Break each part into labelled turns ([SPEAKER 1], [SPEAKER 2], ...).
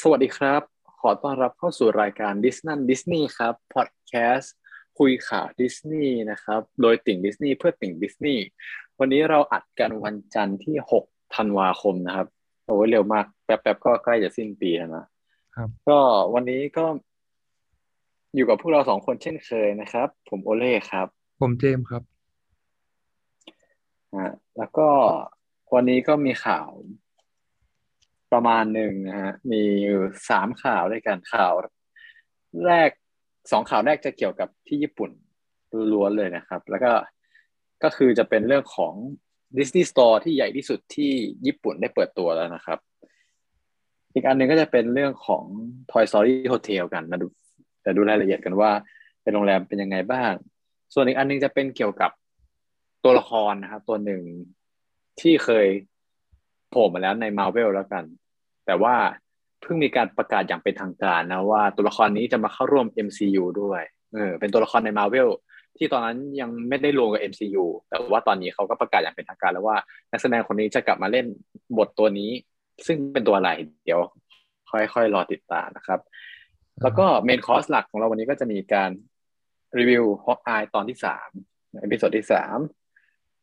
[SPEAKER 1] สวัสดีครับ ขอต้อนรับเข้าสู่รายการดิสนั่นดิสนีย์ครับพอดแคสต์คุยข่าวดิสนีย์นะครับ โดยติ่งดิสนีย์เพื่อติ่งดิสนีย์วันนี้เราอัดกันวันจันทร์ที่หกธันวาคมนะครับโอ้ยเร็วมาก แป๊บๆก็ใกล้จะสิ้นปีแล้วนะครับ ก็วันนี้ก็ อยู่กับพวกเราสองคนเช่นเคยนะครับ ผมโอเล่ครับ
[SPEAKER 2] ผมเจมส์ครับ
[SPEAKER 1] อ่าแล้วก็วันนี้ก็มีข่าว ประมาณหนึ่งนะฮะมีสามข่าวด้วยกันข่าว แรกสองข่าวแรกจะเกี่ยวกับที่ญี่ปุ่นล้วนเลยนะครับ แล้วก็ก็คือจะเป็นเรื่องของ Disney Store ที่ใหญ่ที่สุดที่ญี่ปุ่นได้เปิดตัวแล้วนะครับ อีกอันหนึ่งก็จะเป็นเรื่องของ Toy Story Hotel กันมาดูจะดูรายละเอียดกันว่าเป็นโรงแรมเป็นยังไงบ้าง ส่วนอีกอันหนึงจะเป็นเกี่ยวกับตัวละครนะครับ ตัวหนึ่งที่เคยโผล่มาแล้วใน Marvel แล้วกัน แต่ว่าเพิ่งมีการประกาศอย่างเป็นทางการนะว่าตัวละครนี้จะมาเข้าร่วม MCU ด้วยเออเป็นตัวละครใน Marvel ที่ตอนนั้นยังไม่ได้รวมกับ MCU แต่ว่าตอนนี้เขาก็ประกาศอย่างเป็นทางการแล้วว่า นักแสดงคนนี้จะกลับมาเล่นบทตัวนี้ ซึ่งเป็นตัวอะไรเดี๋ยว ค่อยๆรอติดตามนะครับ แล้วก็ main course หลักของเราวันนี้ก็จะมีการรีวิว Hawkeye ตอนที่สาม episode ที่สาม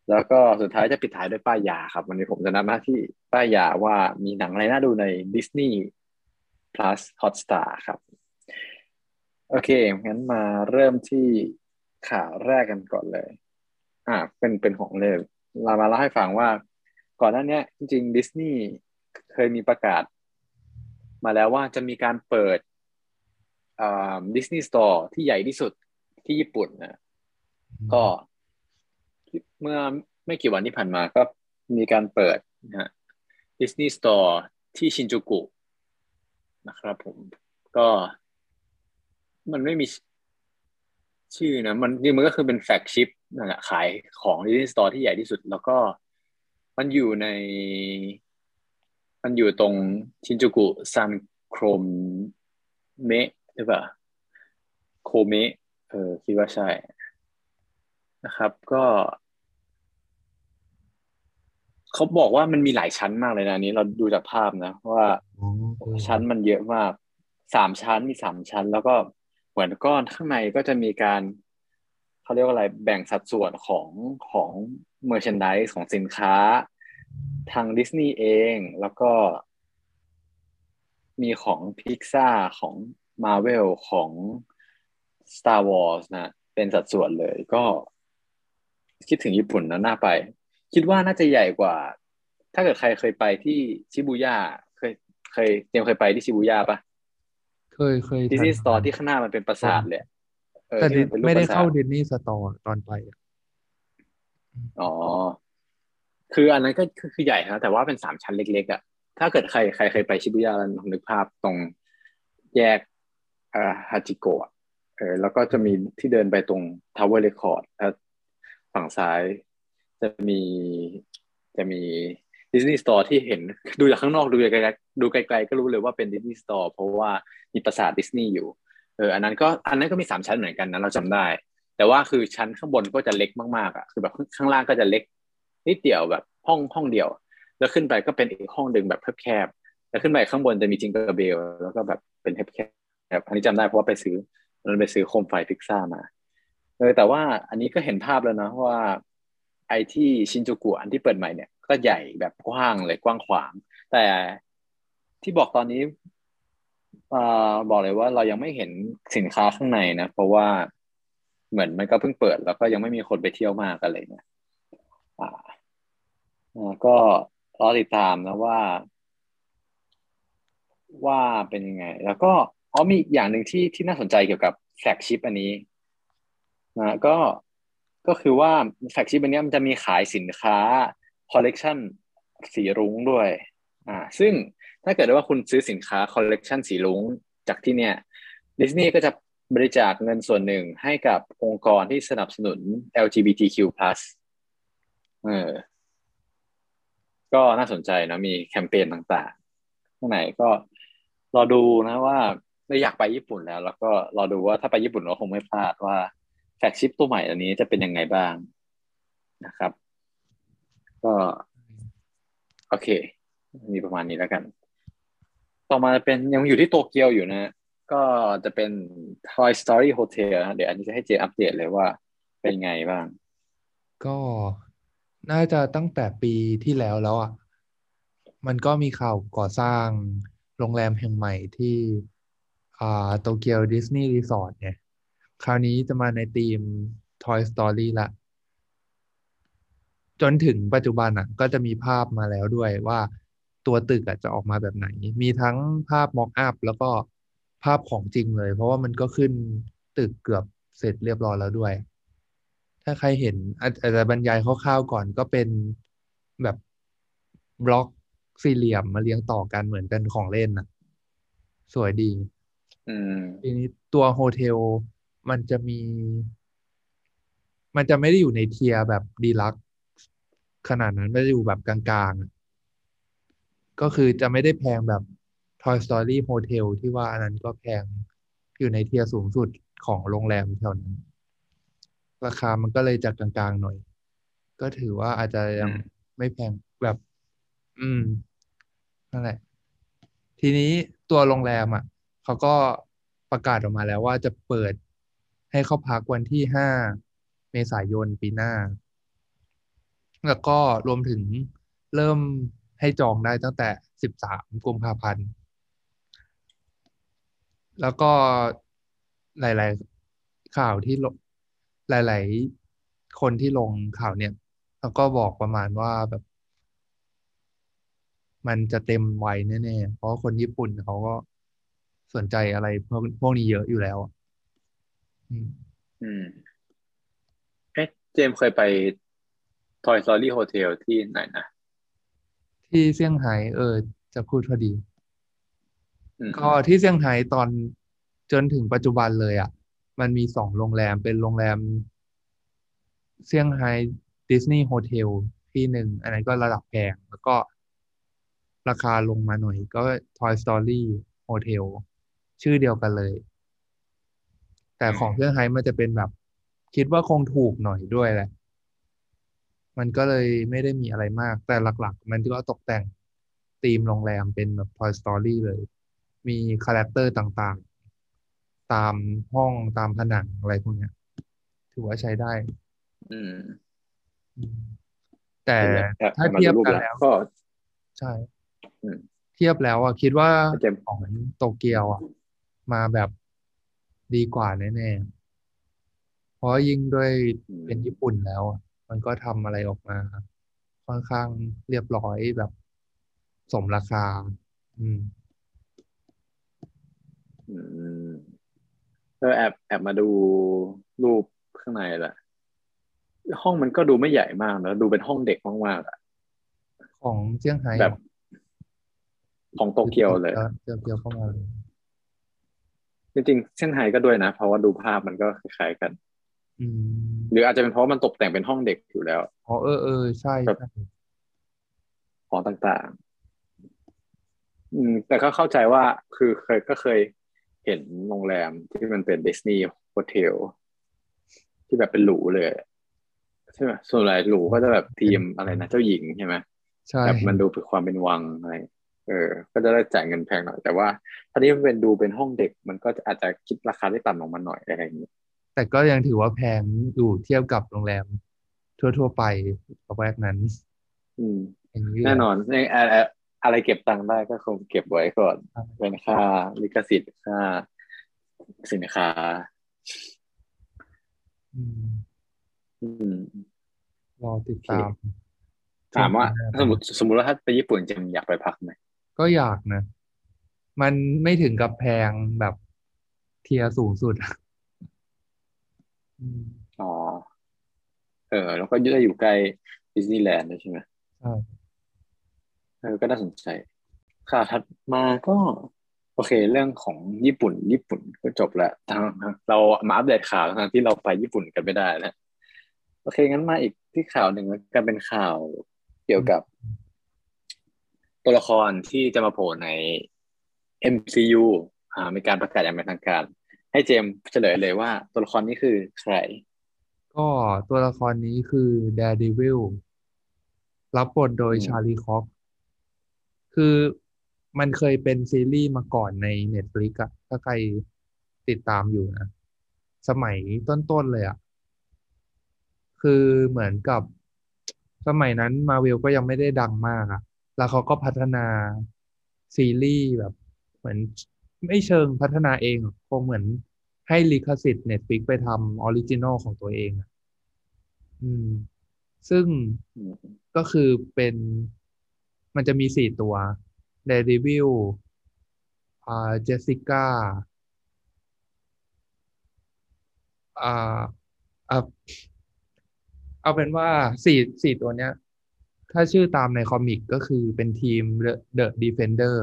[SPEAKER 1] แล้วก็สุดท้ายจะปิดท้ายด้วยป้ายยาครับ วันนี้ผมจะทำหน้าที่ป้ายยาว่ามีหนังอะไรน่าดูใน Disney Plus Hotstar ครับ โอเค งั้นมาเริ่มที่ข่าวแรกกันก่อนเลย อ่า เป็นเป็นของเลยเรามาเล่าให้ฟังว่า ก่อนหน้านี้จริงๆดิสนีย์เคยมีประกาศ มาแล้วว่าจะมีการเปิดอ่า Disney Store ที่ใหญ่ที่สุดที่ญี่ปุ่นนะก็ เมื่อไม่กี่วันที่ผ่านมาก็มีการเปิดนะฮะ Disney Store ที่ชินจูกุนะครับผมก็มันไม่มีชื่อนะ มันจริงมันก็คือเป็น flagship นั่นแหละขายของ Disney Store ที่ใหญ่ที่สุด แล้วก็มันอยู่ใน มันอยู่ตรงชินจูกุซันโครมเมะหรือเปล่าโคเมะเออคิดว่าใช่นะครับ ก็ เขาบอกว่ามันมีหลายชั้นมากเลยนะอันนี้เราดูจากภาพนะว่า
[SPEAKER 2] อ๋อ
[SPEAKER 1] ชั้นมันเยอะมากสามชั้นมีสามชั้น แล้วก็เหมือนก้อนข้างในก็จะมีการเขาเรียกว่าอะไรแบ่งสัดส่วนของของเมอร์ช n นดิสของสินค้า ทางดิสนีย์เองแล้วก็ มีของพิกซ่าของ Marvel ของ Star Wars นะ เป็นสัดส่วนเลยก็คิดถึงญี่ปุ่นนะน่าไป คิดว่าน่าจะใหญ่กว่า ถ้าเกิดใครเคยไปที่ชิบูย่าเคยเคยเตรียมเคยไปที่ชิบูย่าปะ
[SPEAKER 2] เคยเคย
[SPEAKER 1] ดิสนีย์ส
[SPEAKER 2] ผ่า
[SPEAKER 1] ตอร์
[SPEAKER 2] ๆ
[SPEAKER 1] ที่ข้างหน้ามันเป็นปราสาทเลยเออ
[SPEAKER 2] แต่
[SPEAKER 1] ที่นเป็นรูป
[SPEAKER 2] ไม่ได้
[SPEAKER 1] ปรสท
[SPEAKER 2] เข้าดิสนีย์สตอร์ตอนไปอะ
[SPEAKER 1] อ๋อคืออันนั้นก็คือคือใหญ่นะแต่ว่าเป็นสามชั้นเล็กๆอะถ้าเกิดใครใครเคยไปชิบูย่าแล้วลองนึกภาพตรงแยกอ่าฮาจิโกะเออแล้วก็จะมีที่เดินไปตรงทาวเวอร์เรคคอร์ดฝั่งซ้าย จะมีจะมีดิสนีย์สตอร์ที่เห็นดูจากข้างนอกดูไกลๆดูไกล ๆ ก็รู้เลยว่าเป็น Disney Store เพราะว่ามีปราสาทดิสนีย์อยู่เอออันนั้นก็อันนั้นก็มีสามชั้นเหมือนกันนะเราจำได้ แต่ว่าคือชั้นข้างบนก็จะเล็กมากๆอะคือแบบข้างล่างก็จะเล็กนิดเดียวแบบห้องห้องเดียว แล้วขึ้นไปก็เป็นอีกห้องหนึ่งแบบแคบๆแล้วขึ้นไปข้างบนจะมี Tinker Bell แล้วก็แบบเป็นแคบๆอันนี้จำได้เพราะว่าไปซื้อมันไปซื้อโคมไฟพิกซ่ามาเออแต่ว่าอันนี้ก็เห็นภาพแล้วนะว่า ไอที่ชินจูกุอันที่เปิดใหม่เนี่ย ก็ใหญ่แบบกว้างเลยกว้างขวาง แต่ที่บอกตอนนี้อบอกเลยว่าเรายังไม่เห็นสินค้าข้างในนะ เพราะว่าเหมือนมันก็เพิ่งเปิด แล้วก็ยังไม่มีคนไปเที่ยวมากอะไรเงี้ยอ่าอ่าก็รอติดตามนะว่า ว่าเป็นยังไง แล้วก็อ๋อมีอย่างหนึ่งที่ที่น่าสนใจเกี่ยวกับflagship อันนี้นะก็ ก็คือว่า flagship อันนี้มันจะมีขายสินค้าคอลเลกชันสีรุ้งด้วย อ่า ซึ่งถ้าเกิดว่าคุณซื้อสินค้าคอลเลกชันสีรุ้งจากที่เนี่ยดิสนีย์ก็จะบริจาคเงินส่วนหนึ่งให้กับองค์กรที่สนับสนุน LGBTQ+ เออ ก็น่าสนใจนะมีแคมเปญต่างๆ ข้างในก็รอดูนะว่าเราอยากไปญี่ปุ่นแล้ว แล้วก็รอดูว่าถ้าไปญี่ปุ่นเราคงไม่พลาดว่า แฟกชิพตัวใหม่อันนี้จะเป็นยังไงบ้างนะครับ ก็ โอเค มีประมาณนี้แล้วกัน ต่อมาเป็นยังอยู่ที่โตเกียวอยู่นะ ก็จะเป็น Toy Story Hotel นะเดี๋ยวอันนี้จะให้เจอัปเดตเลยว่าเป็นไงบ้าง
[SPEAKER 2] ก็น่าจะตั้งแต่ปีที่แล้วแล้วอะ มันก็มีข่าวก่อสร้างโรงแรมแห่งใหม่ที่ อ่าโตเกียวดิสนีย์รีสอร์ทเนี่ย คราวนี้จะมาในธีม Toy Story ละ จนถึงปัจจุบันอะ ก็จะมีภาพมาแล้วด้วยว่าตัวตึกอะจะออกมาแบบไหน มีทั้งภาพม็อกอัพแล้วก็ภาพของจริงเลย เพราะว่ามันก็ขึ้นตึกเกือบเสร็จเรียบร้อยแล้วด้วย ถ้าใครเห็นอาจอาจจะบรรยายคร่าวๆก่อนก็เป็นแบบบล็อกสี่เหลี่ยมมาเรียงต่อกันเหมือนเป็นของเล่นนะสวยดี
[SPEAKER 1] อืม
[SPEAKER 2] ทีนี้ตัว hotel มันจะมี มันจะไม่ได้อยู่ใน tier แบบ deluxe ขนาดนั้นไม่ได้อยู่แบบกลางๆอะก็คือจะไม่ได้แพงแบบ Toy Story Hotel ที่ว่าอันนั้นก็แพงอยู่ใน tier สูงสุดของโรงแรมแถวนั้น ราคามันก็เลยจะกลางๆหน่อย ก็ถือว่าอาจจะยัง
[SPEAKER 1] อืม
[SPEAKER 2] ไม่แพงแบบ อืมนั่นแหละ ทีนี้ตัวโรงแรมอะเขาก็ประกาศออกมาแล้วว่าจะเปิด ให้เข้าพักวันที่ห้าเมษายนปีหน้า แล้วก็รวมถึงเริ่มให้จองได้ตั้งแต่สิบสามกุมภาพันธ์ แล้วก็หลาย ๆ ข่าวที่ลงหลาย ๆ คนที่ลงข่าวเนี่ยเขาก็บอกประมาณว่าแบบ มันจะเต็มไวแน่ ๆ เพราะคนญี่ปุ่นเขาก็สนใจอะไรพวกพวกนี้เยอะอยู่แล้วอะ อืม
[SPEAKER 1] อืมเอ๊ะเจมส์เคยไป Toy Story Hotel ที่ไหนนะ
[SPEAKER 2] ที่เซี่ยงไฮ้เออ จะพูดพอดี
[SPEAKER 1] อืม
[SPEAKER 2] ก็ที่เซี่ยงไฮ้ตอนจนถึงปัจจุบันเลยอะ มันมีสองโรงแรมเป็นโรงแรม เซี่ยงไฮ้ดิสนีย์โฮเทลที่หนึ่ง อันนั้นก็ระดับแพงแล้วก็ราคาลงมาหน่อย ก็ Toy Story Hotel ชื่อเดียวกันเลย แต่ของเซี่ยงไฮ้มันจะเป็นแบบ คิดว่าคงถูกหน่อยด้วยแหละ มันก็เลยไม่ได้มีอะไรมาก แต่หลักๆ มันก็ตกแต่งธีมโรงแรมเป็นแบบ Toy Story เลย มี character ต่างๆ ตามห้องตามผนังอะไรพวกเนี้ย ถือว่าใช้ได้
[SPEAKER 1] อืม
[SPEAKER 2] อืมแต่
[SPEAKER 1] เห็นแล้วแอบ
[SPEAKER 2] ถ้า
[SPEAKER 1] มา
[SPEAKER 2] เทียบ
[SPEAKER 1] ดูรูป
[SPEAKER 2] กัน
[SPEAKER 1] แล้ว
[SPEAKER 2] แล้ว
[SPEAKER 1] ก็
[SPEAKER 2] ใช่
[SPEAKER 1] อืม
[SPEAKER 2] เทียบแล้วอะคิดว่า
[SPEAKER 1] เจมส์
[SPEAKER 2] ของโตเกียวอะมาแบบ ดีกว่าแน่ๆ เพราะยิ่งด้วย
[SPEAKER 1] อืม
[SPEAKER 2] เป็นญี่ปุ่นแล้วอะมันก็ทำอะไรออกมา ค่อนข้างเรียบร้อยแบบสมราคา อืม
[SPEAKER 1] อืมเออแอบแอบมาดูรูปข้างในแหละห้องมันก็ดูไม่ใหญ่มากนะดูเป็นห้องเด็กมากๆอะ
[SPEAKER 2] ของเซี่ยงไฮ้
[SPEAKER 1] แบบ
[SPEAKER 2] อะ
[SPEAKER 1] ของโตเกียวเลย
[SPEAKER 2] โตเกียวเข้ามาเลย
[SPEAKER 1] จริงๆเซี่ยงไฮ้ก็ด้วยนะ เพราะว่าดูภาพมันก็คล้ายๆกัน
[SPEAKER 2] อืม
[SPEAKER 1] หรืออาจจะเป็นเพราะมันตกแต่งเป็นห้องเด็กอยู่แล้ว
[SPEAKER 2] อ๋อเออเออใช่
[SPEAKER 1] แบบ
[SPEAKER 2] ใช่
[SPEAKER 1] ของต่างๆ อืม แต่ก็เข้าใจว่าคือเคยก็เคยเห็นโรงแรมที่มันเป็นดิสนีย์โฮเทลที่แบบเป็นหรูเลยใช่ไหมส่วนใหญ่หรูก็จะแบบทีมอะไรนะเจ้าหญิงใช่ไหม
[SPEAKER 2] ใช่
[SPEAKER 1] แบบมันดูเป็นความเป็นวังอะไร เออ ก็จะได้จ่ายเงินแพงหน่อย แต่ว่าถ้าที่มันเป็นดูเป็นห้องเด็ก มันก็จะอาจจะคิดราคาได้ต่ำลงมาหน่อยอะไรอย่างนี้
[SPEAKER 2] แต่ก็ยังถือว่าแพงอยู่เทียบกับโรงแรม ทั่ว ๆ ไประแวกนั้น
[SPEAKER 1] อืม
[SPEAKER 2] อย่างนี้
[SPEAKER 1] แน่นอนในอะไรอะไรเก็บตังค์ได้ก็คงเก็บไว้ก่อน เป็นค่าลิขสิทธิ์ค่าสินค้า
[SPEAKER 2] อืม
[SPEAKER 1] อืม
[SPEAKER 2] รอติดตาม
[SPEAKER 1] ถามว่า
[SPEAKER 2] ช่
[SPEAKER 1] ส
[SPEAKER 2] ง
[SPEAKER 1] ม
[SPEAKER 2] ปี
[SPEAKER 1] มติสมมติว่าถ้าไปญี่ปุ่นจะอยากไปพักไหม
[SPEAKER 2] ก็อยากนะ มันไม่ถึงกับแพงแบบ tier สูงสุดอะอืม
[SPEAKER 1] อ๋อ เออ แล้วก็ได้อยู่ใกล้ดิสนีย์แลนด์ด้วยใช่ไหม
[SPEAKER 2] ใช่
[SPEAKER 1] เออ ก็น่าสนใจข่าวถัดมาก็ โอเค เรื่องของญี่ปุ่น ญี่ปุ่นก็จบแล้วทางเรามาอัปเดตข่าวทางที่เราไปญี่ปุ่นกันไม่ได้แล้วโอเค งั้นมาอีกที่ข่าวหนึ่งแล้วกันเป็นข่าวเกี่ยวกับ ตัวละครที่จะมาโผล่ใน MCU อ่ามีการประกาศอย่างเป็นทางการ ให้เจมส์เฉลยเลยว่าตัวละครนี้คือใคร
[SPEAKER 2] ก็ตัวละครนี้คือ Daredevil รับบทโดยชาลีคอกคือมันเคยเป็นซีรีส์มาก่อนใน Netflix อะถ้าใครติดตามอยู่นะ สมัยต้น ๆ เลยอะคือเหมือนกับสมัยนั้นมาเวลก็ยังไม่ได้ดังมากอะ แล้วเขาก็พัฒนาซีรีส์แบบ เหมือนไม่เชิงพัฒนาเองคงเหมือนให้ลิขสิทธิ์ Netflix ไปทำ original ของตัวเองอืม ซึ่งก็คือเป็นมันจะมีสี่ตัว Daredevil อ่าเจสสิก้าอ่าอ่าเอาเป็นว่าสี่สี่ตัวเนี้ย ถ้าชื่อตามใน comic ก็คือเป็นทีม The The Defender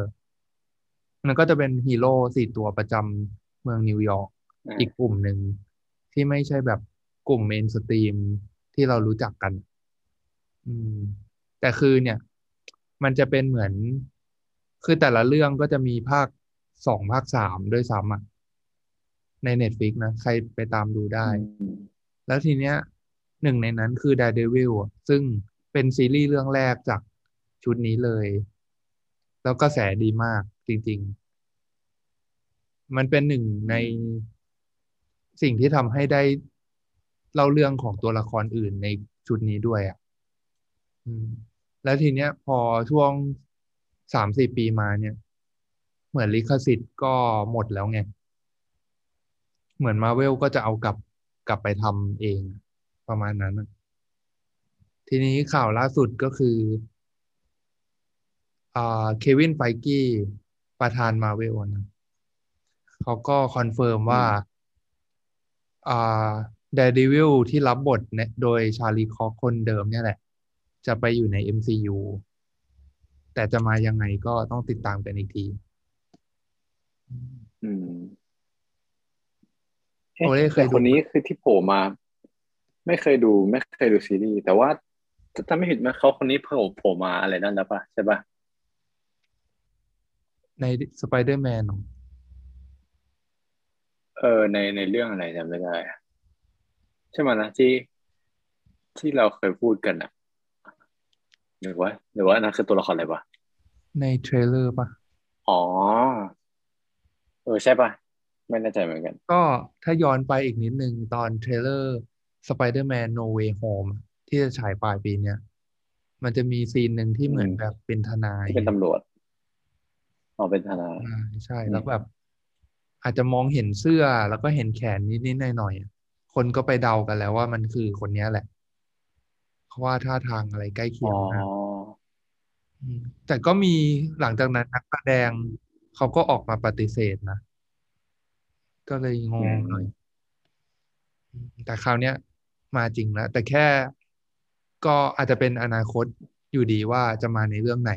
[SPEAKER 2] มันก็จะเป็นฮีโร่สี่ตัวประจำเมืองนิวยอร์ก
[SPEAKER 1] อ่า
[SPEAKER 2] อีกกลุ่มหนึ่ง ที่ไม่ใช่แบบกลุ่มเมนสตรีมที่เรารู้จักกัน อืม แต่คือเนี่ย มันจะเป็นเหมือน คือแต่ละเรื่องก็จะมีภาคสองภาคสามด้วยซ้ำอะ ใน Netflix นะ ใครไปตามดูได้
[SPEAKER 1] อืม
[SPEAKER 2] แล้วทีเนี้ยหนึ่งในนั้นคือ Daredevil อะซึ่ง เป็นซีรีส์เรื่องแรกจากชุดนี้เลย แล้วกระแสดีมากจริง ๆ มันเป็นหนึ่งในสิ่งที่ทำให้ได้เล่าเรื่องของตัวละครอื่นในชุดนี้ด้วยอะแล้วทีเนี้ย พอช่วงสามสี่ปีมาเนี่ย เหมือนลิขสิทธิ์ก็หมดแล้วไง เหมือนมาเวลก็จะเอากลับกลับไปทำเองประมาณนั้นอะ ทีนี้ข่าวล่าสุดก็คืออ่าเควินไฟกี้ประธานมาเวลนะเขาก็ confirm ว่าอ่าเดด e วิลที่รับบทเนี่ยโดยชาลีคอกคนเดิมเนี่ยแหละ จะไปอยู่ใน MCU แต่จะมายังไงก็ต้องติดตามกันอีกที
[SPEAKER 1] อืม
[SPEAKER 2] โอเล่เคยดู
[SPEAKER 1] แต่คนนี้คือที่โผล่มา ไม่เคยดู ไม่เคยดูซีรีส์แต่ว่าถ้า จำไม่ผิดนะเขาคนนี้โผล่โผล่มาอะไรนั่นแล้วปะใช่ปะ
[SPEAKER 2] ในสไปเดอร์แมน
[SPEAKER 1] เออในในเรื่องอะไรจำไม่ได้อะใช่ไหมยนะที่ที่เราเคยพูดกันอะหรือว่า หรือว่าอันนั้นคือตัวละครอะไรปะ
[SPEAKER 2] ใน trailer ปะ
[SPEAKER 1] อ๋อ เออใช่ปะไม่แน่ใจเหมือนกัน
[SPEAKER 2] ก็ถ้าย้อนไปอีกนิดนึง ตอน trailer Spider-Man No Way Home ที่จะฉายปลายปีเนี้ยมันจะมีซีนหนึ่งที่เหมือน
[SPEAKER 1] อืม
[SPEAKER 2] แบบเป็นทนาย
[SPEAKER 1] ที่เป็นตำรวจอ๋อเป็นทนาย
[SPEAKER 2] อ่าใช่
[SPEAKER 1] อืม
[SPEAKER 2] แล้วแบบ อาจจะมองเห็นเสื้อแล้วก็เห็นแขนนิดๆหน่อยๆอะคนก็ไปเดากันแล้วว่ามันคือคนเนี้ยแหละเพราะว่าท่าทางอะไรใกล้เคี
[SPEAKER 1] อ๋
[SPEAKER 2] ย
[SPEAKER 1] อ
[SPEAKER 2] งมากอืมแต่ก็มีหลังจากนั้นนักแสดงเขาก็ออกมาปฏิเสธนะก็เลยงงหน่อยอืมแต่คราวเนี้ย มาจริงแล้วแต่แค่ ก็อาจจะเป็นอนาคตอยู่ดีว่าจะมาในเรื่องไหน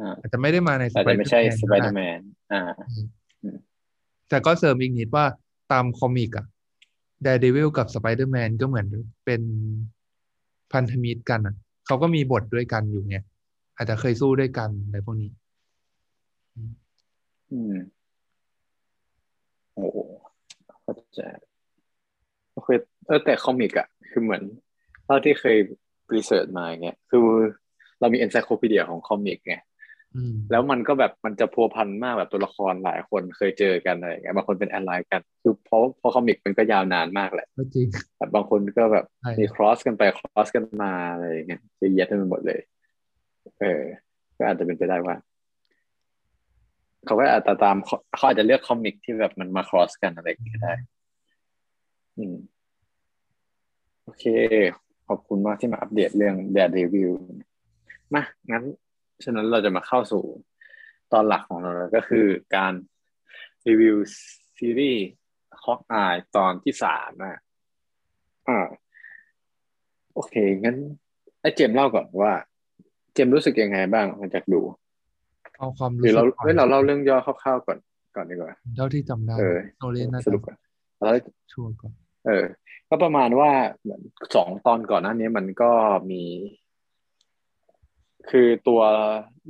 [SPEAKER 1] อ่า
[SPEAKER 2] อาจจะไม่ได้มาใน
[SPEAKER 1] แต่จะไม่ใช่สไป
[SPEAKER 2] Spider-Man
[SPEAKER 1] เดอ
[SPEAKER 2] ก็
[SPEAKER 1] ร์แม
[SPEAKER 2] ได้
[SPEAKER 1] นอ่า
[SPEAKER 2] แต่ก็เสริมอีกนิดว่าตามคอมิกอะ Daredevil กับ Spider-Man ก็เหมือนเป็นพันธมิตรกันอะเขาก็มีบทด้วยกันอยู่ไงอาจจะเคยสู้ด้วยกันอะไรพวกนี้
[SPEAKER 1] อืมโอ้โหเข้าใจโอเคเออแต่ comic อะคือเหมือน เท่าที่เคย research มาอย่างเงี้ยคือเรามี e n ไซโค p ีเดียของคอมิกไง
[SPEAKER 2] อืม
[SPEAKER 1] แล้วมันก็แบบมันจะพัวพันมากแบบตัวละครหลายคนเคยเจอกันอะไรอย่างเงี้ยบางคนเป็น alliance กัน คือเพราะเพราะ comic มันก็ยาวนานมากแหละ
[SPEAKER 2] ก็จริง
[SPEAKER 1] แบบบางคนก็แบบ
[SPEAKER 2] ใช่
[SPEAKER 1] มี cross กันไป cross กันมาอะไรอย่างเงี้ยเยอะแยะเต็มไปหมดเลย เออ ก็อาจจะเป็นไปได้ว่าเขาก็อาจจะตามเขาอาจจะเลือกคอมิกที่แบบมันมาครอสกันอะไรอย่างเงี้ยได้ อืม โอเค ขอบคุณมากที่มาอัปเดตเรื่อง Daredevil มางั้น ฉะนั้นเราจะมาเข้าสู่ตอนหลักของเราแล้วก็คือการรีวิวซีรีส์ฮอกอายตอนที่สามนะอ่าโอเค งั้นไอ้เจมส์เล่าก่อนว่า เจมส์รู้สึกยังไงบ้างหลังจากดู
[SPEAKER 2] เอาความ
[SPEAKER 1] ห
[SPEAKER 2] รู้
[SPEAKER 1] รือ
[SPEAKER 2] สึ
[SPEAKER 1] เรา
[SPEAKER 2] กก่อน
[SPEAKER 1] เฮ้ยเราเล่าเรื่องย่อคร่าวๆก่อนก่อนดีกว่า
[SPEAKER 2] เท่าที่จำได้
[SPEAKER 1] เออ
[SPEAKER 2] โนเล่น่า
[SPEAKER 1] ส
[SPEAKER 2] จะ
[SPEAKER 1] รุปก่อนแล้ว
[SPEAKER 2] ชัวร์ก่อน
[SPEAKER 1] เออ ก็ประมาณว่าเหมือนสองตอนก่อนหน้านี้มันก็มี คือตัว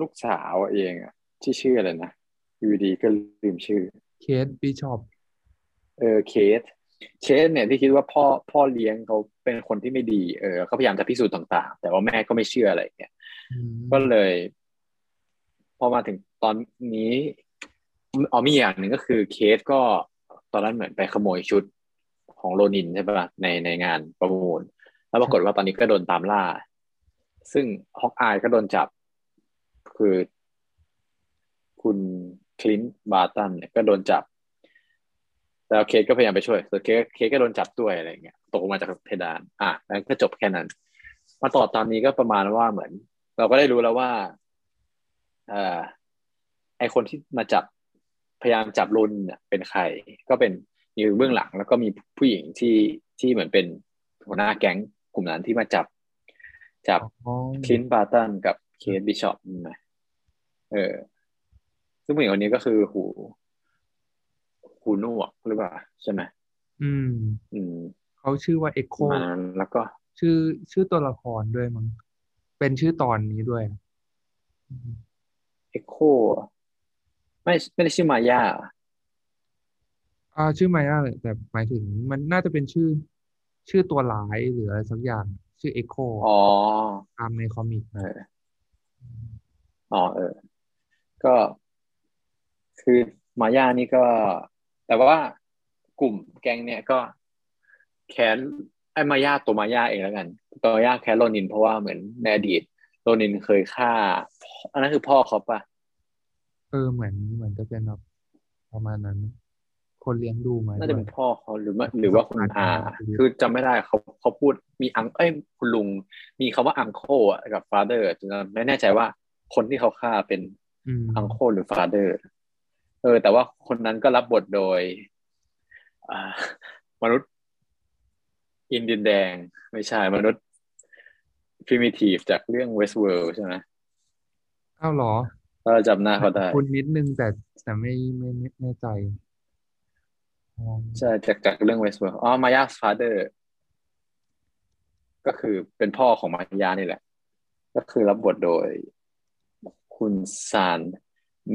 [SPEAKER 1] ลูกสาวเองอะที่ชื่ออะไรนะอยู่ดีก็ลืมชื่อ
[SPEAKER 2] เคสบิชอป
[SPEAKER 1] เออเคสเคสเนี่ยที่คิดว่าพ่อพ่อเลี้ยงเขาเป็นคนที่ไม่ดีเออเขาพยายามจะพิสูจน์ต่างๆ แต่ว่าแม่ก็ไม่เชื่ออะไรอย่างเงี้ยก็เลย พอมาถึงตอนนี้อ๋อมีอย่างหนึ่งก็คือเคสก็ตอนนั้นเหมือนไปขโมยชุด ของโรนินใช่ปะในในงานประมูล แล้วปรากฏว่าตอนนี้ก็โดนตามล่า ซึ่งฮอกอายก็โดนจับ คือ คุณคลินต์บาร์ตันเนี่ยก็โดนจับ แล้วเคทก็พยายามไปช่วยแต่เคทเคทก็โดนจับด้วยอะไรเงี้ยตกลงมาจากเพดาน อะแล้วก็จบแค่นั้น มาต่อตอนนี้ก็ประมาณว่าเหมือน เราก็ได้รู้แล้วว่าเอ่อไอคนที่มาจับพยายามจับโรนินเนี่ยเป็นใคร ก็เป็น อยู่เบื้องหลังแล้วก็มีผู้หญิงที่ที่เหมือนเป็นหัวหน้าแก๊งกลุ่มนั้นที่มาจับ จับ
[SPEAKER 2] อ๋อ
[SPEAKER 1] คลินต์บาร์ตันกับเคทบิชอปใช่ไหมเออ ซึ่งผู้หญิงคนนี้ก็คือหูหูหนวกหรือเปล่าใช่ไหม
[SPEAKER 2] อืม
[SPEAKER 1] อืม
[SPEAKER 2] เขาชื่อว่าเอ็กโค
[SPEAKER 1] ประมาณนั้นแล้วก็
[SPEAKER 2] ชื่อชื่อตัวละครด้วยมั้งเป็นชื่อตอนนี้ด้วยอืม
[SPEAKER 1] เอ็กโคไม่ไม่ได้ชื่อมาย่า
[SPEAKER 2] อ่าชื่อมาย่าเลยแต่หมายถึงมันน่าจะเป็นชื่อ ชื่อตัวร้ายหรืออะไรสักอย่าง ชื่อเอ็กโค
[SPEAKER 1] อ๋อ
[SPEAKER 2] ตามใน comic
[SPEAKER 1] เอออ๋อเออ ก็คือมาย่านี่ก็ แต่ว่ากลุ่มแก๊งเนี่ยก็แค้นไอ้มาย่าตัวมาย่าเองแล้วกัน ตัวมาย่าแค้นโรนินเพราะว่าเหมือนในอดีตโรนินเคยฆ่า อันนั้นคือพ่อเขาปะ
[SPEAKER 2] เออเหมือนเหมือนจะเป็นแบบประมาณนั้น คนเลี้ยงดูมา
[SPEAKER 1] น่า
[SPEAKER 2] ด้
[SPEAKER 1] จะ
[SPEAKER 2] วย
[SPEAKER 1] เป็นพ่อเขาหรือว่าหรือว่าคุณอาคือจำไม่ได้เขาเขาพูดมีอังเอ้ยคุณลุง มีคำว่าอังโคอะกับฟาเธอร์จนไม่แน่ใจว่าคนที่เขาฆ่าเป็น
[SPEAKER 2] อืม
[SPEAKER 1] อังโคหรือฟาเธอร์ เออ แต่ว่าคนนั้นก็รับบทโดยอ่ามนุษย์อินเดียนแดง ไม่ใช่มนุษย์พ r ิมิทีฟจากเรื่อง Westworld ใช่ไหม
[SPEAKER 2] อ้าวเหรอ
[SPEAKER 1] ถ้าเราจำหน้าเขาได้
[SPEAKER 2] คุณนิดนึงแต่แต่ไม่ไม่ไม่แน่ใจอ๋อ
[SPEAKER 1] ใช่จากจากเรื่อง Westworld อ๋อมายาฟาเธอร์ก็คือเป็นพ่อของมายานี่แหละ ก็คือรับบทโดยคุณซาน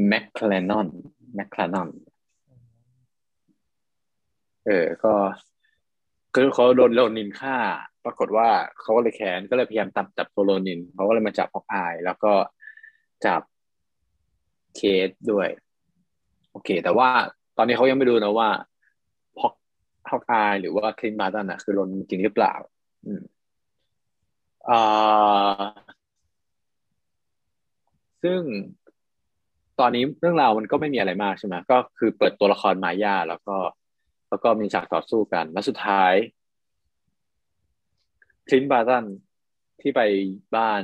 [SPEAKER 1] แมคคลนอนแมคคลนอนเออ ก็คือเขาโดนโรนินฆ่า ปรากฏว่าเขาก็เลยแค้นก็เลยพยายามตามจับตัวโรนินเขาก็เลยมาจับฮอกอาย แล้วก็จับเคสด้วย โอเค แต่ว่าตอนนี้เขายังไม่รู้นะว่า ฮอกอายหรือว่าคลินบาร์ตันอะคือโรนินจริงหรือเปล่า อืมอ่าซึ่งตอนนี้เรื่องราวมันก็ไม่มีอะไรมากใช่ไหมก็คือเปิดตัวละครมายาแล้วก็ แล้วก็มีฉากต่อสู้กัน แล้วสุดท้ายคลินต์บาร์ตันที่ไปบ้าน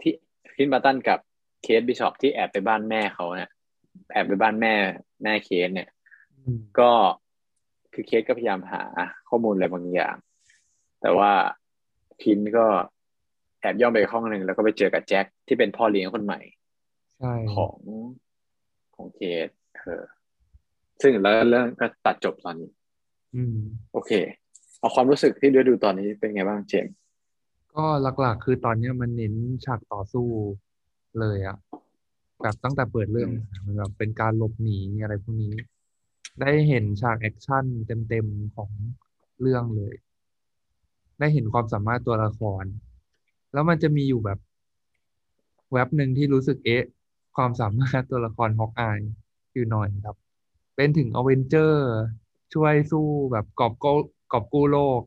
[SPEAKER 1] ที่คลินต์บาร์ตันกับเคทบิชอปที่แอบไปบ้านแม่เขาเนี่ยแอบไปบ้านแม่แม่เคทเนี่ย
[SPEAKER 2] อืม
[SPEAKER 1] ก็ คือเคทก็พยายามหาข้อมูลอะไรบางอย่าง แต่ว่าคลินต์ก็แอบย่องไปห้องหนึ่งแล้วก็ไปเจอกับแจ็คที่เป็นพ่อเลี้ยงคนใหม่
[SPEAKER 2] ใช่
[SPEAKER 1] ของของ Kate เออซึ่งแล้วเรื่องก็ตัดจบตอนนี้
[SPEAKER 2] อืม
[SPEAKER 1] โอเค เอาความรู้สึกที่ได้ดูตอนนี้เป็นไงบ้างเจมส์
[SPEAKER 2] ก็หลักๆ คือตอนเนี้ยมันเน้นฉากต่อสู้เลยอะแบบตั้งแต่เปิดเรื่องมามันแบบเป็นการหลบหนีอะไรพวกนี้ ได้เห็นฉาก action เต็มๆของเรื่องเลย ได้เห็นความสามารถตัวละคร แล้วมันจะมีอยู่แบบแว็บหนึ่งที่รู้สึกเอ๊ะ ความสามารถตัวละครฮอกอายอยู่หน่อยครับ เป็นถึงอเวนเจอร์ ช่วยสู้แบบกอบกู้กอบกู้โลก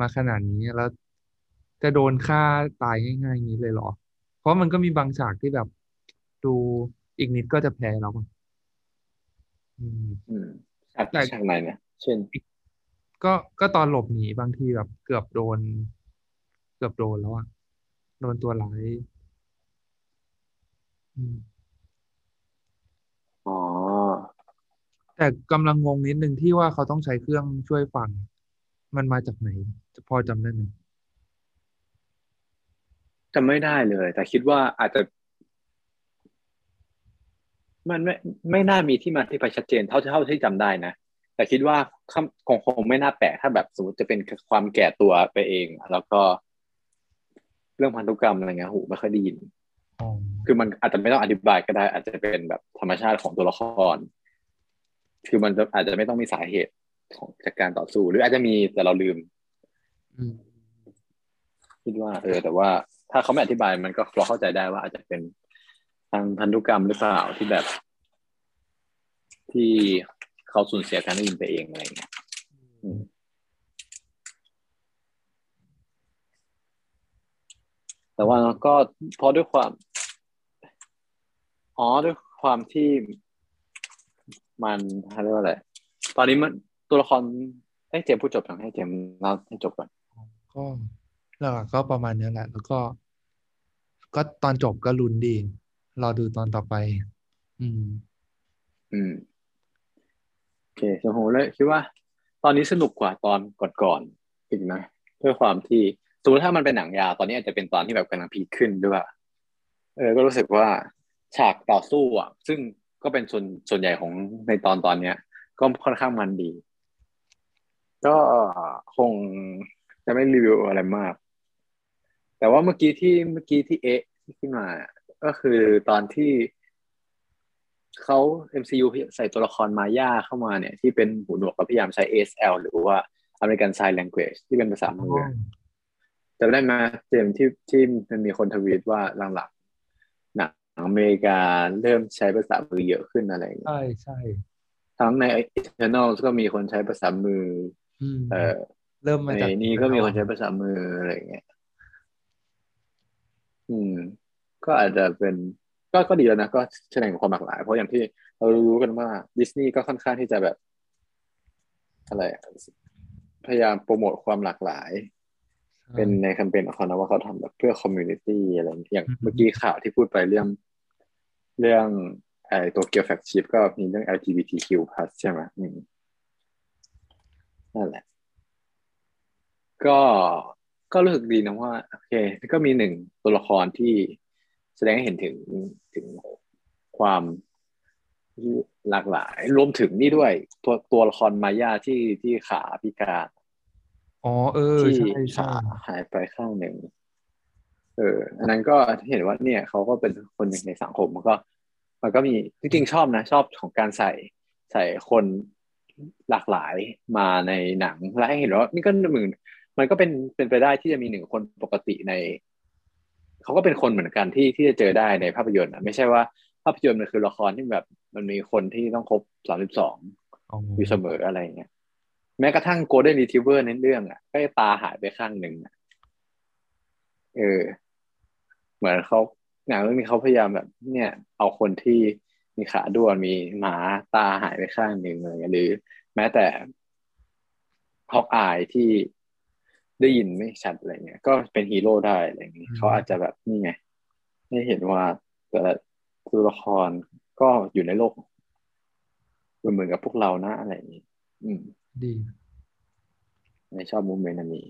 [SPEAKER 2] มาขนาดนี้แล้วจะโดนฆ่าตายง่ายๆอย่างนี้เลยเหรอ เพราะมันก็มีบางฉากที่แบบ ดูอีกนิดก็จะแพ้แล้วอะอืม
[SPEAKER 1] อืมฉาก
[SPEAKER 2] แต่
[SPEAKER 1] ฉากไหนเนี่ยเช่น
[SPEAKER 2] ก็ก็ตอนหลบหนีบางทีแบบเกือบโดน เกือบโดนแล้วอะโดนตัวร้ายอืม
[SPEAKER 1] อ๋อ
[SPEAKER 2] แต่กำลังงงนิดนึงที่ว่าเขาต้องใช้เครื่องช่วยฟัง มันมาจากไหน พอจำได้ไหม
[SPEAKER 1] จำไม่ได้เลย แต่คิดว่าอาจจะ มันไม่ไม่น่ามีที่มาที่ไปชัดเจนเท่าเท่าที่จำได้นะแต่คิดว่าคำคงคงไม่น่าแปลกถ้าแบบสมมติจะเป็นความแก่ตัวไปเอง แล้วก็ เรื่องพันธุกรรมอะไรเงี้ยหูไม่ค่อยได้ยิน
[SPEAKER 2] อ๋อ
[SPEAKER 1] คือมันอาจจะไม่ต้องอธิบายก็ได้ อาจจะเป็นแบบธรรมชาติของตัวละคร คือมันจะอาจจะไม่ต้องมีสาเหตุของจากการต่อสู้ หรืออาจจะมีแต่เราลืม
[SPEAKER 2] อืม
[SPEAKER 1] คิดว่า เออ แต่ว่าถ้าเขาไม่อธิบายมันก็พอเข้าใจได้ว่าอาจจะเป็นอางพันธุกรรมหรือเปล่าที่แบบ ที่เขาสูญเสียการได้ยินไปเองอะไรอย่างเงี้ยแต่ว่าก็เพราะด้วยความอ๋อด้วยความที่มันเรียกว่าอะไรตอนนี้มันตัวละครให้เจมพูดจบอย่างให้เจมเล่าให้จบก่อน
[SPEAKER 2] ก็หลักก็ประมาณนี้แหละแล้วก็ ก็ตอนจบก็ลุ้นดี รอดูตอนต่อไป อืม
[SPEAKER 1] อืมโอเคส่วนผมเลยคิดว่า ตอนนี้สนุกกว่าตอนก่อนๆอีกนะด้วยความที่สมมติถ้ามันเป็นหนังยาวตอนนี้อาจจะเป็นตอนที่แบบกำลังพีคขึ้นด้วยเออก็รู้สึกว่าฉากต่อสู้อะ ซึ่งก็เป็นส่วนส่วนใหญ่ของในตอนตอนเนี้ย ก็ค่อนข้างมันดี ก็คงจะไม่รีวิวอะไรมาก แต่ว่าเมื่อกี้ที่เมื่อกี้ที่เอะที่มา ก็คือตอนที่เขา MCU ใส่ตัวละครมาย่าเข้ามาเนี่ย ที่เป็นหูหนวกก็พยายามใช้ ASL หรือว่า American Sign Language ที่เป็นภาษามือจำได้ไหมเจมที่ที่มันมีคนทวีตว่าหลังๆหนังอเมริกาเริ่มใช้ภาษามือเยอะขึ้นอะไรอย่างเงี้ย
[SPEAKER 2] ใช่ใช่
[SPEAKER 1] ทั้งใน Eternal ก็มีคนใช้ภาษามือ
[SPEAKER 2] อืม
[SPEAKER 1] เออ
[SPEAKER 2] เริ่มมา
[SPEAKER 1] ใน
[SPEAKER 2] จาก
[SPEAKER 1] นี้ก็มีคนใช้ภาษามืออะไรอย่างเงี้ยอืม ก็อาจจะเป็นก็ก็ดีแล้วนะก็แสดงความหลากหลาย เพราะอย่างที่เรารู้กันว่าดิสนีย์ก็ค่อนข้างที่จะแบบอะไรอะพยายามโปรโมทความหลากหลาย เป็นในแคมเปญของเขานะว่าเขาทำแบบเพื่อ community อะไรอย่างเงี้ยอย่างเมื่อกี้ข่าวที่พูดไปเรื่อง เรื่องไอ้ตัวเกียวแฟกชิปก็มีเรื่อง LGBTQ+ ใช่ไหมอืมนั่นแหละ ก็ก็รู้สึกดีนะว่า โอเค ก็มีหนึ่งตัวละครที่ แสดงให้เห็นถึงถึงความหลากหลาย รวมถึงนี่ด้วย ตัวตัวละครมายาที่ที่ขาพิการ
[SPEAKER 2] อ๋อเออ
[SPEAKER 1] ที่
[SPEAKER 2] ใช่ใช่
[SPEAKER 1] ขาหายไปข้างหนึ่งเออ อันนั้นก็เห็นว่าเนี่ยเขาก็เป็นคนหนึ่งในสังคมมันก็ มันก็มีจริงๆชอบนะ ชอบของการใส่ใส่คนหลากหลายมาในหนังและให้เห็นว่านี่ก็เหมือนมันก็เป็นเป็นไปได้ที่จะมีหนึ่งคนปกติใน เขาก็เป็นคนเหมือนกันที่ที่จะเจอได้ในภาพยนตร์นะไม่ใช่ว่าภาพยนตร์มันคือละครที่แบบมันมีคนที่ต้องครบสามสิบสอง
[SPEAKER 2] อ๋อ
[SPEAKER 1] อยู่เสมออะไรเงี้ยแม้กระทั่งโกลเด้นรีทิเวอร์ในเรื่องอะก็ตาหายไปข้างหนึ่งอะเออ เหมือนเขาหนังเรื่องนี้เขาพยายามแบบ เนี่ย เอาคนที่มีขาด้วนมีหมาตาหายไปข้างหนึ่งอะไรเงี้ยหรือ แม้แต่ฮอกอายที่ ได้ยินไม่ชัดอะไรเงี้ย ก็เป็นฮีโร่ได้อะไรเงี้ยเขาอาจจะแบบนี่ไงให้เห็นว่าแต่ละตัวละครก็อยู่ในโลกเหมือนกับพวกเรานะอะไรอย่างนี้อืม
[SPEAKER 2] ดี
[SPEAKER 1] ในชอบ moment อันนี้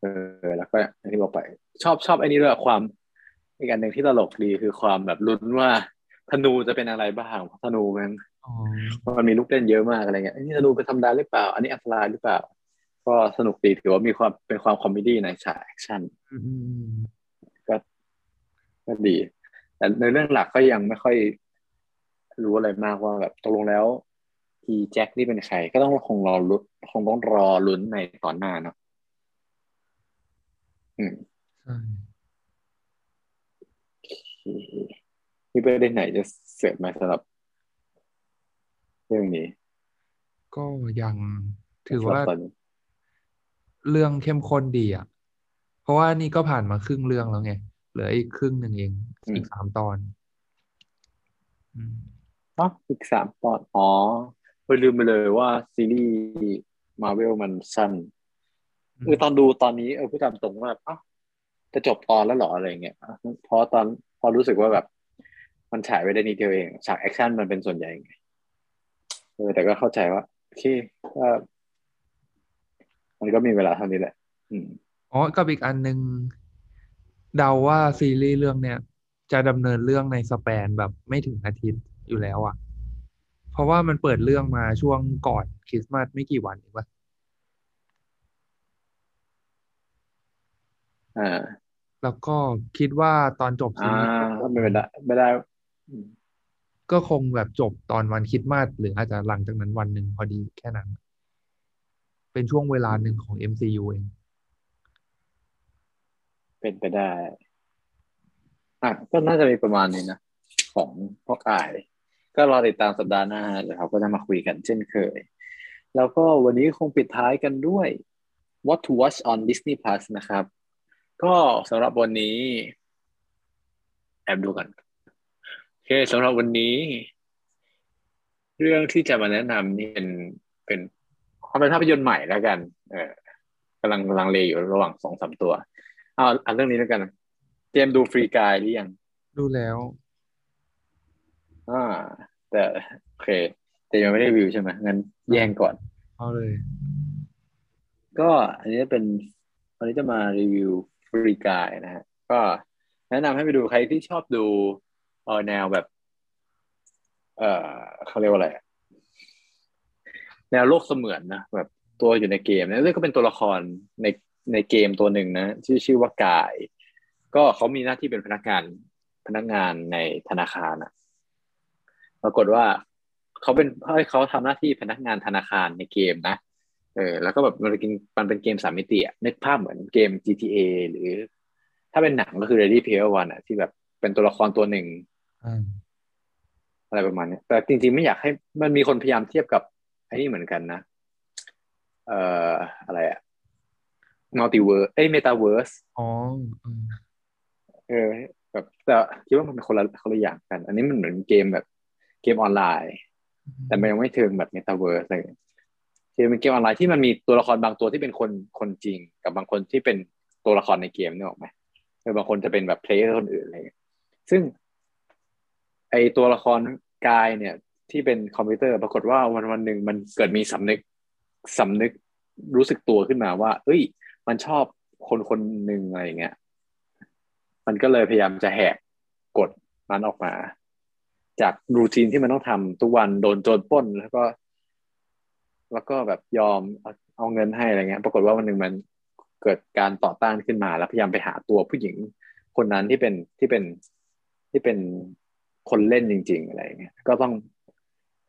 [SPEAKER 1] เออ แล้วก็อย่างที่บอกไป ชอบชอบไอ้นี่ด้วยความ อีกอันหนึ่งที่ตลกดีคือความแบบลุ้นว่าธนูจะเป็นอะไรบ้างเพราะธนูมัน
[SPEAKER 2] อ๋อ
[SPEAKER 1] มันมีลูกเล่นเยอะมากอะไรเงี้ยอันนี้ธนูเป็นธรรมดาหรือเปล่า อันนี้อันตรายหรือเปล่า ก็สนุกดีถือว่ามีความเป็นความ comedy ในฉาก actionอื
[SPEAKER 2] มอืมอืม
[SPEAKER 1] ก็ก็ดี แต่ในเรื่องหลักก็ยังไม่ค่อยรู้อะไรมากว่าแบบตกลงแล้วทีแจ็คนี่เป็นใครก็ต้องคงรอลุ้นคงต้องรอลุ้นในตอนหน้าเนาะอืม
[SPEAKER 2] ใช่
[SPEAKER 1] โอเคมีประเด็นไหนจะเสริมไหมสำหรับเรื่องนี้
[SPEAKER 2] ก็ยังถือว่า เรื่องเข้มข้นดีอะ เพราะว่านี่ก็ผ่านมาครึ่งเรื่องแล้วไง เหลืออีกครึ่งหนึ่งเอง อีกสามตอนอืม
[SPEAKER 1] อ๋ออีกสามตอน อ๋อเพิ่งลืมไปเลยว่าซีรีส์มาเวลมันสั้น
[SPEAKER 2] อืม
[SPEAKER 1] เออตอนดูตอนนี้เออพูดตามตรงว่าอ้าวจะจบตอนแล้วเหรออะไรเงี้ยเพราะตอนพอรู้สึกว่าแบบ มันฉายไปได้นิดเดียวเองฉากแอคชั่นมันเป็นส่วนใหญ่ไงเออแต่ก็เข้าใจว่าโอเคก็ มันก็มีเวลาเท่านี้แหละ อืม
[SPEAKER 2] อ๋อกับอีกอันหนึ่งเดาว่าซีรีส์เรื่องเนี้ยจะดำเนินเรื่องในสแปนแบบไม่ถึงอาทิตย์อยู่แล้วอะ เพราะว่ามันเปิดเรื่องมาช่วงก่อนคริสต์มาสไม่กี่วันเองปะ
[SPEAKER 1] อ่า
[SPEAKER 2] แล้วก็คิดว่าตอนจบซี
[SPEAKER 1] อ่า
[SPEAKER 2] รีส์
[SPEAKER 1] ก็ไม่ได้ไม่ได้อืม
[SPEAKER 2] ก็คงแบบจบตอนวันคริสต์มาสหรืออาจจะหลังจากนั้นวันหนึ่งพอดีแค่นั้น เป็นช่วงเวลาหนึ่งของ MCU เอง
[SPEAKER 1] เป็นไปได้อะก็น่าจะมีประมาณนี้นะ ของพวกอาย ก็รอติดตามสัปดาห์หน้าเดี๋ยวเราก็จะมาคุยกันเช่นเคย แล้วก็วันนี้คงปิดท้ายกันด้วย What to Watch on Disney Plus นะครับ ก็สำหรับวันนี้ แอบดูกันโอเคสำหรับวันนี้ เรื่องที่จะมาแนะนำนี่เป็นเป็น ความเป็นภาพยนตร์ใหม่แล้วกัน เออกำลังลังเลอยู่ระหว่างสองสามตัวเอาอันเรื่องนี้แล้วกันเจมส์ดูฟรีกายหรือยัง
[SPEAKER 2] ดูแล้ว
[SPEAKER 1] อ่าแต่โอเค แต่ยังไม่ได้รีวิวใช่ไหมงั้นแย่งก่อน
[SPEAKER 2] เอาเลย
[SPEAKER 1] ก็อันนี้เป็นวันนี้จะมารีวิวฟรีกายนะฮะก็แนะนำให้ไปดูใครที่ชอบดูเออแนวแบบ เออเขาเรียกว่าอะไรอะ แนวโลกเสมือนนะแบบตัวอยู่ในเกมนะเรื่องก็เป็นตัวละครในในเกมตัวหนึ่งนะชื่อชื่อว่ากาย ก็เขามีหน้าที่เป็นพนักงานพนักงานในธนาคารนะปรากฏว่าเขาเป็นให้เขาทำหน้าที่พนักงานธนาคารในเกมนะเออแล้วก็แบบมันเป็นมันเป็นเกมสามมิติอะนึกภาพเหมือนเกม GTA หรือ ถ้าเป็นหนังก็คือ Ready Player One อะที่แบบเป็นตัวละครตัวหนึ่ง
[SPEAKER 2] อ่า
[SPEAKER 1] อะไรประมาณเนี้ยแต่จริงๆไม่อยากให้มันมีคนพยายามเทียบกับ ไอ้นี่เหมือนกันนะ เอ่ออะไรอะ multiverse เอ้ยเมตาเวิร์ส
[SPEAKER 2] อ๋ออืม
[SPEAKER 1] เออแบบแต่คิดว่ามันเป็นคนละคนละอย่างกัน อันนี้มันเหมือนเกมแบบเกมออนไลน์ แต่มันยังไม่ถึงแบบเมตาเวิร์สเลยคือเป็นเกมออนไลน์ที่มันมีตัวละครบางตัวที่เป็นคนคนจริง กับบางคนที่เป็นตัวละครในเกมนึกออกไหมเออบางคนจะเป็นแบบ player คนอื่นอะไรเงี้ยซึ่ง ไอตัวละคร Guy เนี่ย ที่เป็นคอมพิวเตอร์ ปรากฏว่าวันวันหนึ่งมันเกิดมีสำนึกสำนึกรู้สึกตัวขึ้นมาว่า เอ้ย มันชอบคนคนหนึ่งอะไรเงี้ย มันก็เลยพยายามจะแหกกฎนั้นออกมา จาก routine ที่มันต้องทำทุกวันโดนโจรปล้นแล้วก็ แล้วก็แบบยอมเอาเงินให้อะไรเงี้ย ปรากฏว่าวันหนึ่งมันเกิดการต่อต้านขึ้นมา แล้วพยายามไปหาตัวผู้หญิง คนนั้นที่เป็นที่เป็นที่เป็นคนเล่นจริง ๆ อะไรเงี้ย ก็ต้อง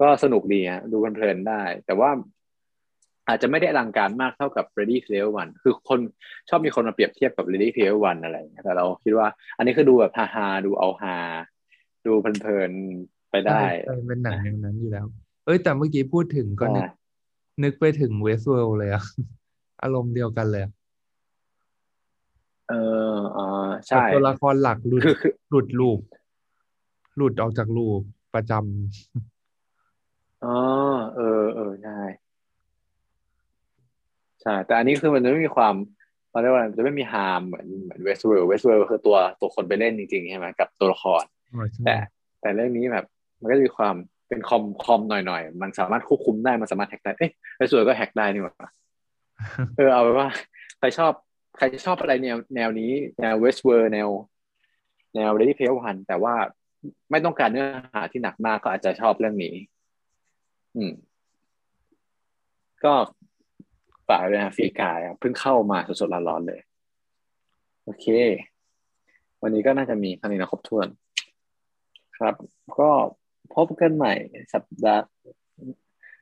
[SPEAKER 1] ก็สนุกดีฮะดูเพลินๆได้ แต่ว่าอาจจะไม่ได้อลังการมากเท่ากับ Ready Player One คือคนชอบมีคนมาเปรียบเทียบกับ Ready Player One อะไรอย่างเงี้ยแต่เราคิดว่า อันนี้คือดูแบบฮาๆดูเอาฮาดูเพลินๆไปได้
[SPEAKER 2] ใช่เป็นหนังอย่างนั้นอยู่แล้ว เอ้ยแต่เมื่อกี้พูดถึงก็นึก
[SPEAKER 1] ใช่
[SPEAKER 2] นึกไปถึงเวส t เวิลด์เลยอะอารมณ์เดียวกันเลยอะ
[SPEAKER 1] เอออ่า
[SPEAKER 2] แบบ
[SPEAKER 1] ใช่
[SPEAKER 2] ตัวละครหลักหลุด
[SPEAKER 1] คือคือ
[SPEAKER 2] หลุด loop หลุดออกจาก loop ประจำ
[SPEAKER 1] อ๋อเออเออใช่ใช่แต่อันนี้คือมันจะไม่มีความเราเรียกว่ามันจะไม่มี harm เหมือนเหมือน Westworld Westworld คือตัวตัวคนไปเล่นจริงๆใช่ไหมกับตัวละคร
[SPEAKER 2] อ๋อใช่
[SPEAKER 1] แต่ แต่เรื่องนี้แบบ มันก็จะมีความเป็นคอมคอมหน่อยๆมันสามารถควบคุมได้มันสามารถ hack ได้เอ๊ะไปสวยก็ hack ได้นี่หว่าเออเอาไปนว่าใครชอบใครชอบอะไรแนวแนวนี้แนว Westworld แนว แนว Ready Player One แต่ว่าไม่ต้องการเนื้อหาที่หนักมากก็อาจจะชอบเรื่องนี้ อืม ก็ฝากเลยนะ Free Guy เพิ่งเข้ามาสดๆร้อนๆเลย โอเค วันนี้ก็น่าจะมีเท่านี้นะครบถ้วน ครับ ก็พบกันใหม่สัปดาห์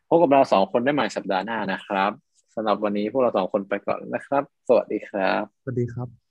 [SPEAKER 1] พบกับเราสองคนได้ใหม่สัปดาห์หน้านะครับสำหรับวันนี้พวกเราสองคนไปก่อนนะครับ สวัสดีครับ
[SPEAKER 2] สวัสดีครับ